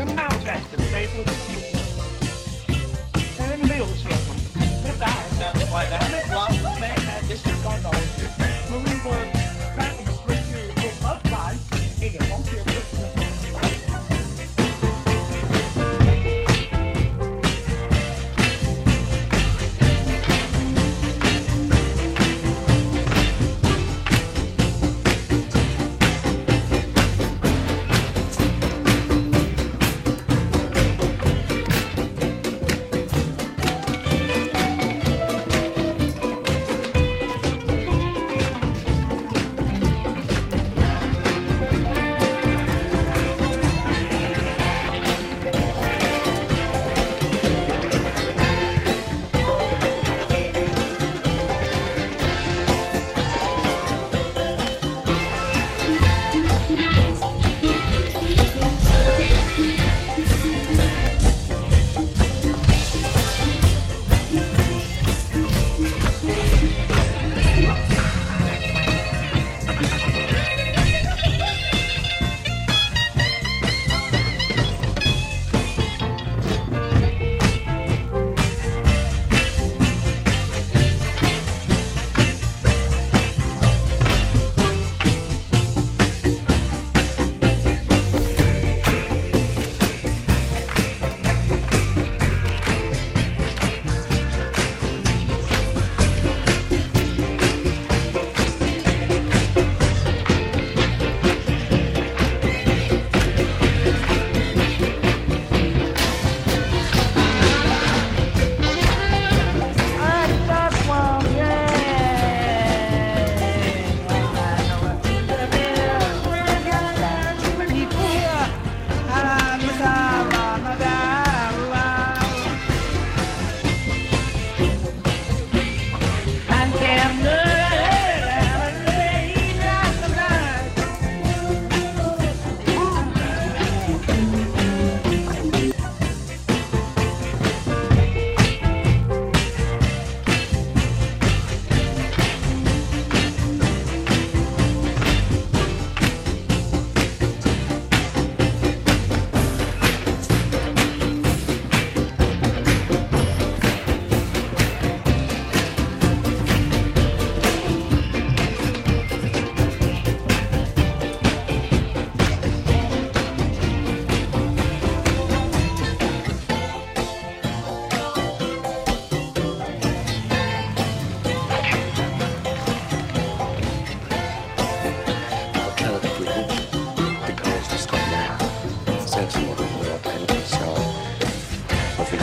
The stay with you. And in the middle, the guy. That's why that is why the man is